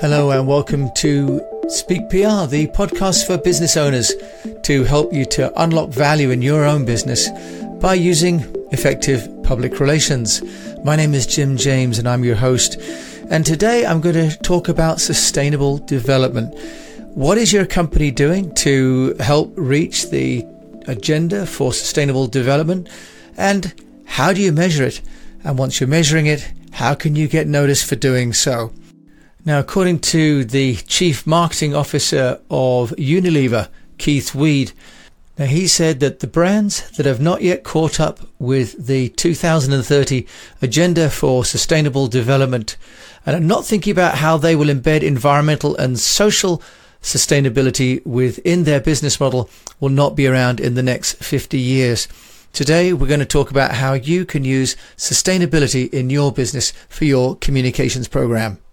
Hello and welcome to Speak PR, the podcast for business owners to help you to unlock value in your own business by using effective public relations. My name is Jim James and I'm your host. And today I'm going to talk about sustainable development. What is your company doing to help reach the agenda for sustainable development? And how do you measure it? And once you're measuring it, how can you get noticed for doing so? Now, according to the Chief Marketing Officer of Unilever, Keith Weed, now he said that the brands that have not yet caught up with the 2030 Agenda for Sustainable Development and are not thinking about how they will embed environmental and social sustainability within their business model will not be around in the next 50 years. Today, we're going to talk about how you can use sustainability in your business for your communications program.